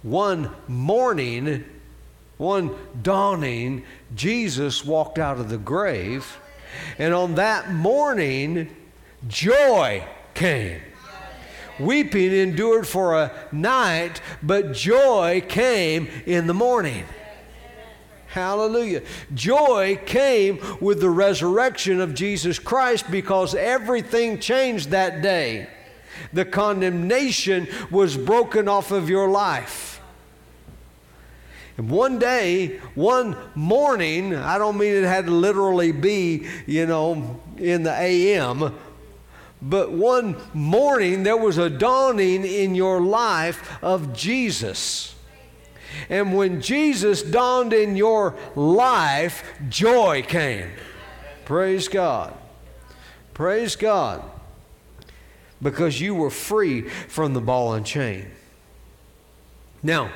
one morning, one dawning, Jesus walked out of the grave and on that morning, joy came. Weeping endured for a night, but joy came in the morning. Hallelujah. Joy came with the resurrection of Jesus Christ because everything changed that day. The condemnation was broken off of your life. And one day, one morning, I don't mean it had to literally be, you know, in the AM, but one morning there was a dawning in your life of Jesus. And when Jesus dawned in your life, joy came. Praise God. Praise God. Because you were free from the ball and chain. Now,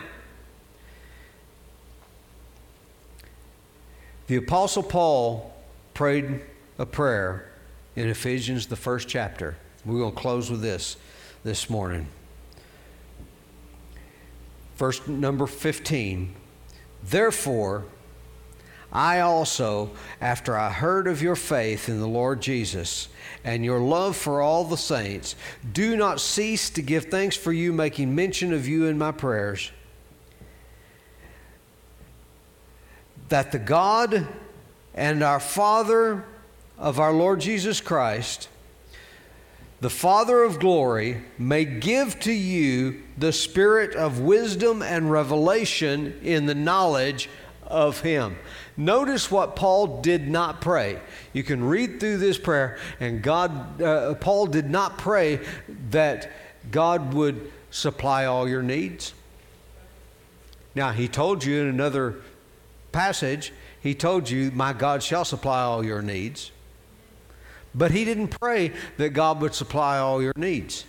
The Apostle Paul prayed a prayer in Ephesians, the first chapter. We're going to close with this this morning. Verse number 15. Therefore, I also, after I heard of your faith in the Lord Jesus and your love for all the saints, do not cease to give thanks for you, making mention of you in my prayers that the God and our Father of our Lord Jesus Christ, the Father of glory, may give to you the spirit of wisdom and revelation in the knowledge of Him. Notice what Paul did not pray. You can read through this prayer, and God, uh, Paul did not pray that God would supply all your needs. Now, he told you in another passage, he told you, My God shall supply all your needs. But he didn't pray that God would supply all your needs.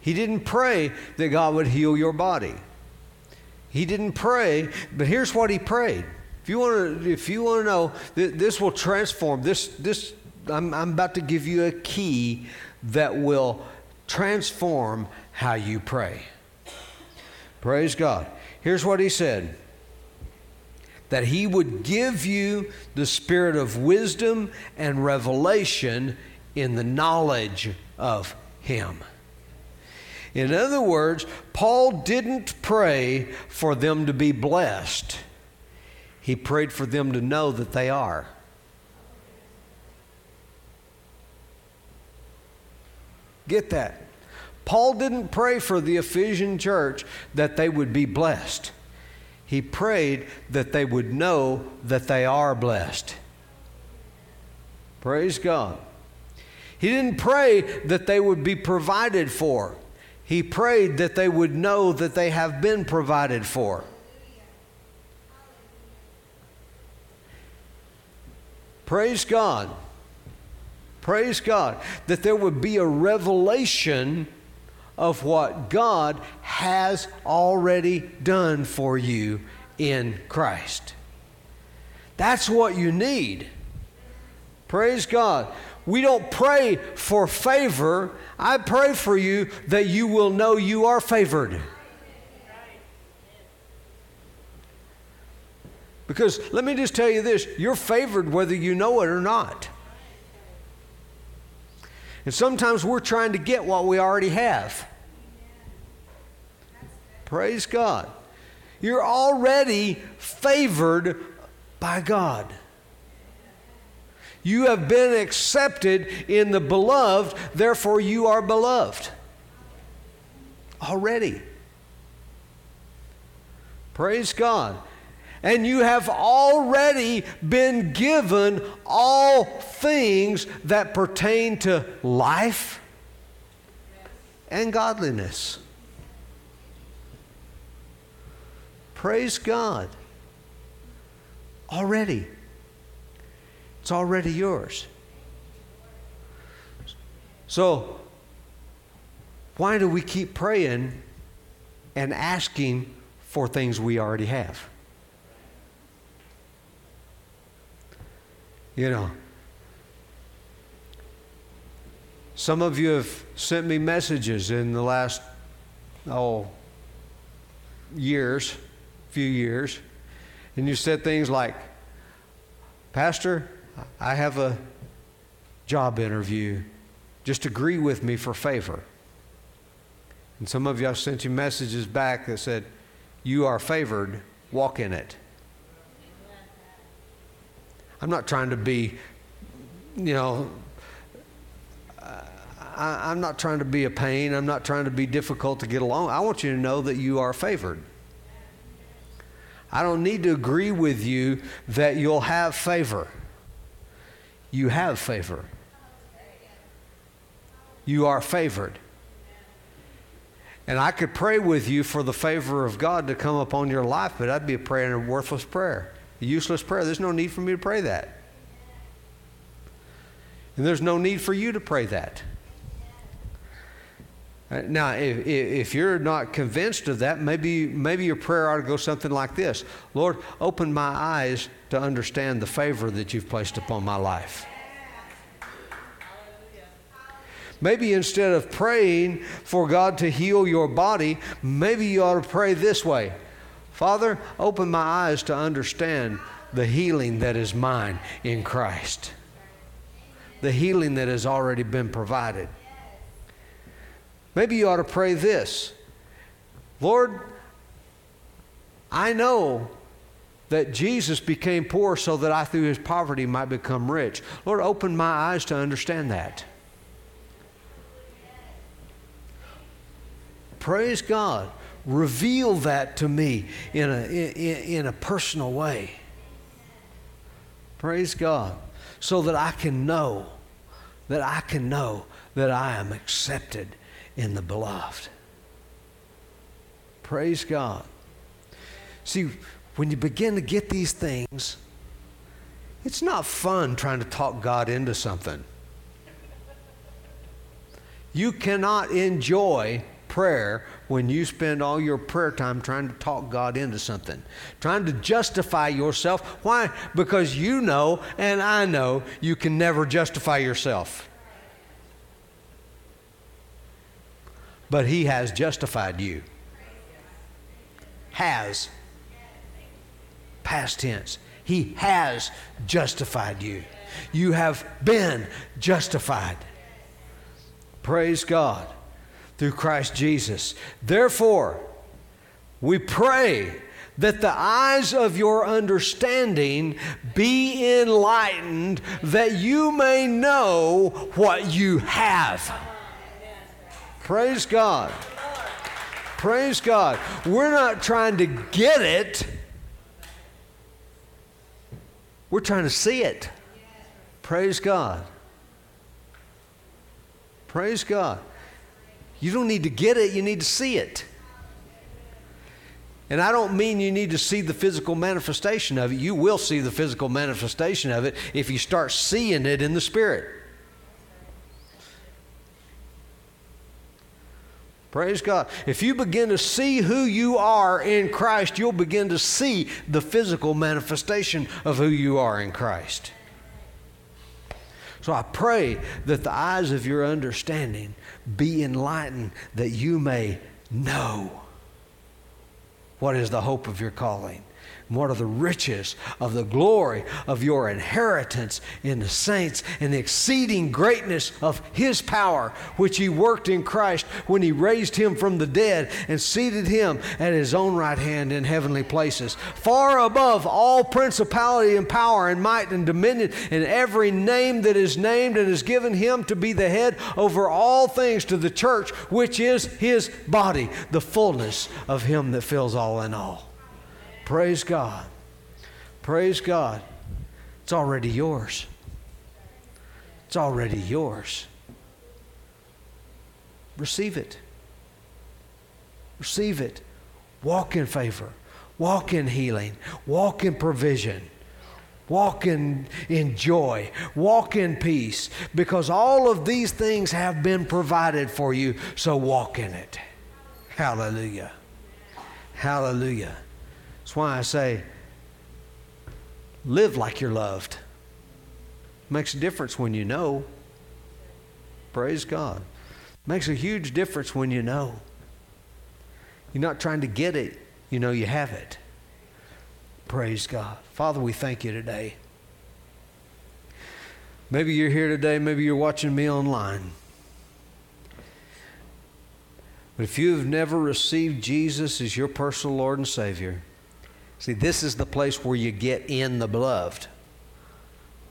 He didn't pray that God would heal your body. He didn't pray, but here's what he prayed. If you want to, if you want to know, this will transform. This, this, I'm, I'm about to give you a key that will transform how you pray. Praise God. Here's what he said that He would give you the spirit of wisdom and revelation in the knowledge of Him. In other words, Paul didn't pray for them to be blessed, he prayed for them to know that they are. Get that. Paul didn't pray for the Ephesian church that they would be blessed. He prayed that they would know that they are blessed. Praise God. He didn't pray that they would be provided for. He prayed that they would know that they have been provided for. Praise God. Praise God. That there would be a revelation of what God has already done for you in Christ. That's what you need. Praise God. We don't pray for favor. I pray for you that you will know you are favored. Because let me just tell you this you're favored whether you know it or not. And sometimes we're trying to get what we already have. Praise God. You're already favored by God. You have been accepted in the beloved, therefore you are beloved. already. Praise God. And you have already been given all things that pertain to life and godliness. Praise God. Already. It's already yours. So, why do we keep praying and asking for things we already have? You know, some of you have sent me messages in the last, oh, years, few years, and you said things like, Pastor, I have a job interview. Just agree with me for favor. And some of y'all sent you messages back that said, You are favored, walk in it. I'm not trying to be, you know, I, am not trying to be a pain. I'm not trying to be difficult to get along. I want you to know that you are favored. I don't need to agree with you that you'll have favor. You have favor. You are favored. And I could pray with you for the favor of God to come upon your life, but that'd be a prayer and a worthless prayer a useless prayer. There's no need for me to pray that. And there's no need for you to pray that. Uh, now, if, if you're not convinced of that, maybe, maybe your prayer ought to go something like this Lord, open my eyes to understand the favor that you've placed upon my life. Maybe instead of praying for God to heal your body, maybe you ought to pray this way Father, open my eyes to understand the healing that is mine in Christ, the healing that has already been provided. Maybe you ought to pray this Lord, I know that Jesus became poor so that I, through his poverty, might become rich. Lord, open my eyes to understand that. Praise God reveal that to me in a, in, in a personal way. Praise God. So that I can know, that I can know that I am accepted in the beloved. Praise God. See, when you begin to get these things, it's not fun trying to talk God into something. You cannot enjoy prayer when you spend all your prayer time trying to talk God into something, trying to justify yourself. Why? Because you know and I know you can never justify yourself. But He has justified you. Has. Past tense. He has justified you. You have been justified. Praise God through Christ Jesus. Therefore, we pray that the eyes of your understanding be enlightened, that you may know what you have. Praise God. Praise God. We're not trying to get it, we're trying to see it. Praise God. Praise God. You don't need to get it, you need to see it. And I don't mean you need to see the physical manifestation of it. You will see the physical manifestation of it if you start seeing it in the Spirit. Praise God. If you begin to see who you are in Christ, you'll begin to see the physical manifestation of who you are in Christ. So I pray that the eyes of your understanding be enlightened, that you may know what is the hope of your calling. What are the riches of the glory of your inheritance in the saints and the exceeding greatness of his power, which he worked in Christ when he raised him from the dead and seated him at his own right hand in heavenly places, far above all principality and power and might and dominion and every name that is named and is given him to be the head over all things to the church, which is his body, the fullness of him that fills all in all. Praise God. Praise God. It's already yours. It's already yours. Receive it. Receive it. Walk in favor. Walk in healing. Walk in provision. Walk in, in joy. Walk in peace. Because all of these things have been provided for you. So walk in it. Hallelujah. Hallelujah. That's why I say, live like you're loved. Makes a difference when you know. Praise God. Makes a huge difference when you know. You're not trying to get it, you know you have it. Praise God. Father, we thank you today. Maybe you're here today, maybe you're watching me online. But if you have never received Jesus as your personal Lord and Savior, See, this is the place where you get in the beloved.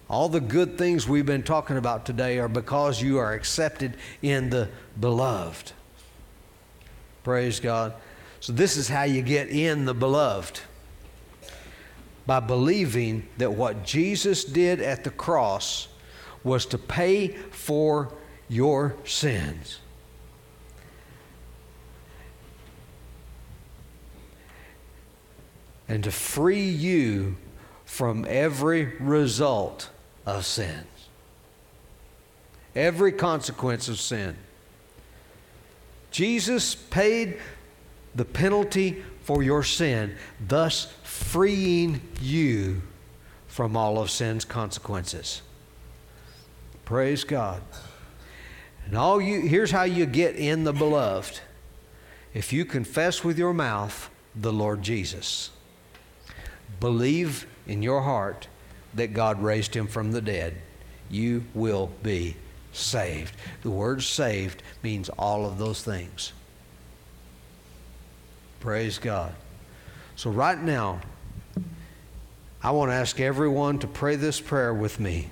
All the good things we've been talking about today are because you are accepted in the beloved. Praise God. So, this is how you get in the beloved by believing that what Jesus did at the cross was to pay for your sins. And to free you from every result of sins, every consequence of sin. Jesus paid the penalty for your sin, thus freeing you from all of sin's consequences. Praise God. And all you here's how you get in the beloved. If you confess with your mouth the Lord Jesus believe in your heart that God raised him from the dead, you will be saved. The word saved means all of those things. Praise God. So, right now, I want to ask everyone to pray this prayer with me.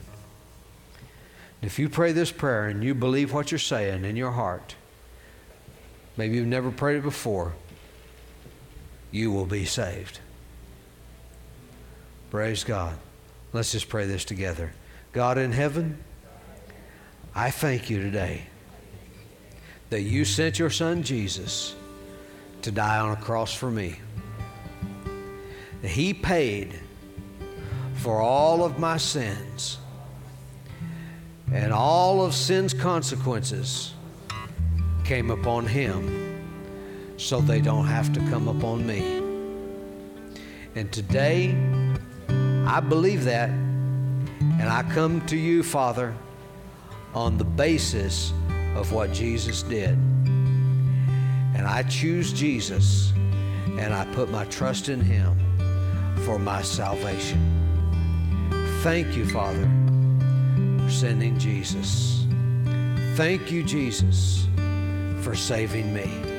If you pray this prayer and you believe what you're saying in your heart, maybe you've never prayed it before, you will be saved. Praise God. Let's just pray this together. God in heaven, I thank you today that you sent your son Jesus to die on a cross for me. He paid for all of my sins and all of sin's consequences came upon him so they don't have to come upon me. And today, I believe that. And I come to you, Father, on the basis of what Jesus did. And I choose Jesus and I put my trust in Him for my salvation. Thank you, Father, for sending Jesus. Thank you, Jesus, for saving me.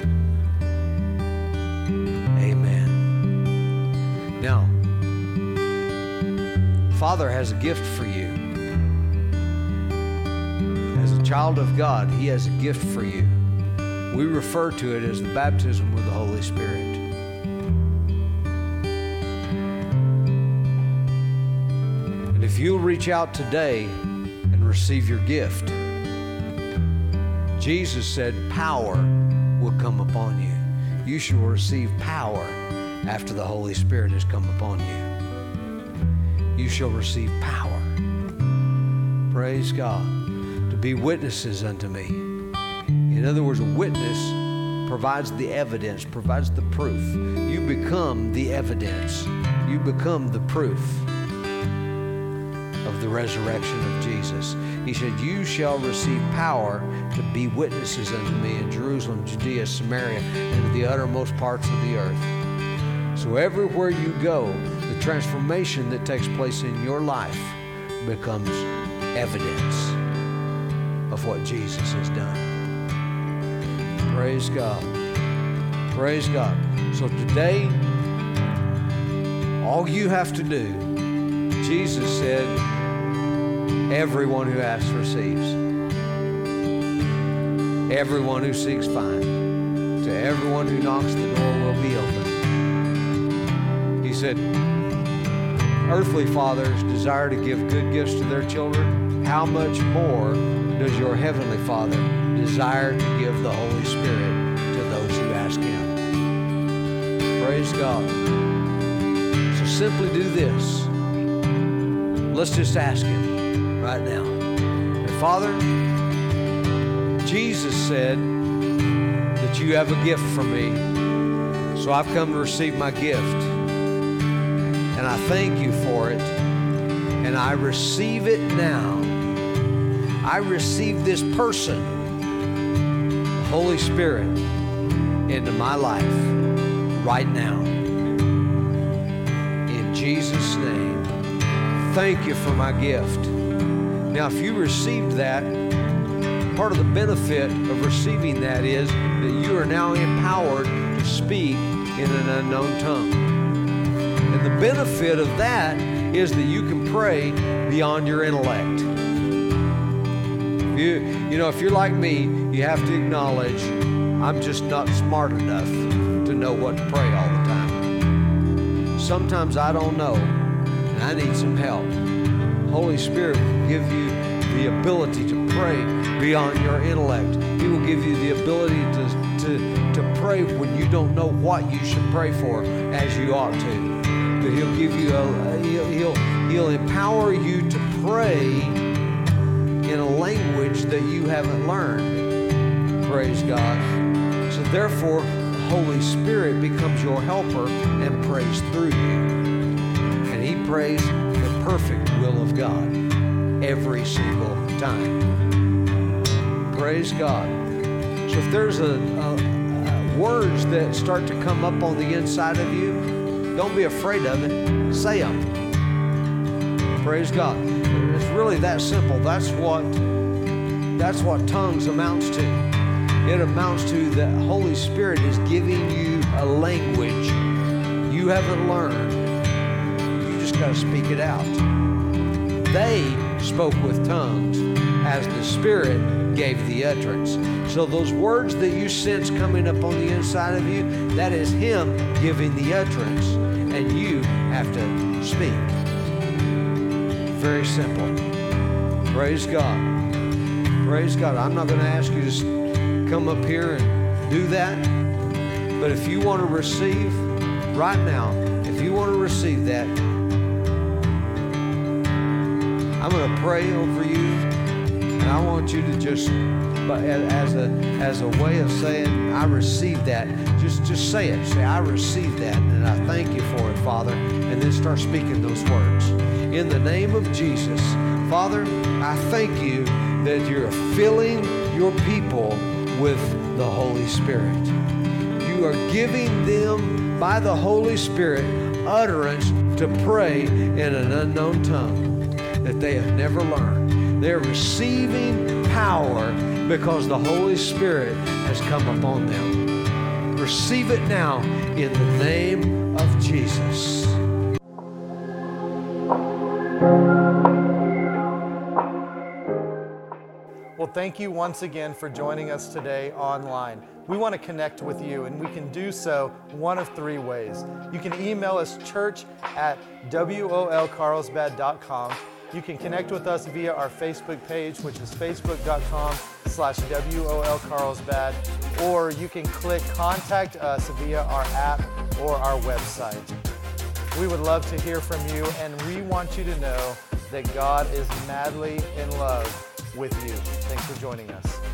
Father has a gift for you. As a child of God, He has a gift for you. We refer to it as the baptism with the Holy Spirit. And if you'll reach out today and receive your gift, Jesus said, Power will come upon you. You shall receive power after the Holy Spirit has come upon you you shall receive power. Praise God. To be witnesses unto me. In other words, a witness provides the evidence, provides the proof. You become the evidence. You become the proof of the resurrection of Jesus. He said, You shall receive power to be witnesses unto me in Jerusalem, Judea, Samaria, and to the uttermost parts of the earth. So everywhere you go, the transformation that takes place in your life becomes evidence of what Jesus has done. Praise God. Praise God. So today, all you have to do, Jesus said, everyone who asks receives. Everyone who seeks finds. To everyone who knocks, the door will be open. He said, Earthly fathers desire to give good gifts to their children. How much more does your Heavenly Father desire to give the Holy Spirit to those who ask Him? Praise God. So simply do this. Let's just ask Him right now. And Father, Jesus said that you have a gift for me. So I've come to receive my gift. And I thank you for it. And I receive it now. I receive this person, the Holy Spirit, into my life right now. In Jesus' name. Thank you for my gift. Now, if you received that, part of the benefit of receiving that is that you are now empowered to speak in an unknown tongue. Benefit of that is that you can pray beyond your intellect. You, you know, if you're like me, you have to acknowledge I'm just not smart enough to know what to pray all the time. Sometimes I don't know, and I need some help. Holy Spirit will give you the ability to pray beyond your intellect. He will give you the ability to, to, to pray when you don't know what you should pray for as you ought to. He'll give you a he'll he'll, he'll empower you to pray in a language that you haven't learned. Praise God. So therefore, the Holy Spirit becomes your helper and prays through you. And he prays the perfect will of God every single time. Praise God. So if there's a, a words that start to come up on the inside of you, don't be afraid of it. Say them. Praise God. It's really that simple. That's what that's what tongues amounts to. It amounts to the Holy Spirit is giving you a language you haven't learned. You just got to speak it out. They spoke with tongues as the Spirit gave the utterance. So those words that you sense coming up on the inside of you, that is Him giving the utterance, have to speak. Very simple. Praise God. Praise God. I'm not going to ask you to come up here and do that. But if you want to receive right now, if you want to receive that, I'm going to pray over you. And I want you to just, but as a, as a way of saying, I receive that, just, just say it. Say, I receive that. And I thank you for it, Father. And then start speaking those words. In the name of Jesus, Father, I thank you that you're filling your people with the Holy Spirit. You are giving them by the Holy Spirit utterance to pray in an unknown tongue that they have never learned. They're receiving power because the Holy Spirit has come upon them. Receive it now in the name of Jesus. Thank you once again for joining us today online. We want to connect with you, and we can do so one of three ways. You can email us church at wolcarlsbad.com. You can connect with us via our Facebook page, which is facebook.com slash wolcarlsbad, or you can click contact us via our app or our website. We would love to hear from you, and we want you to know that God is madly in love with you. Thanks for joining us.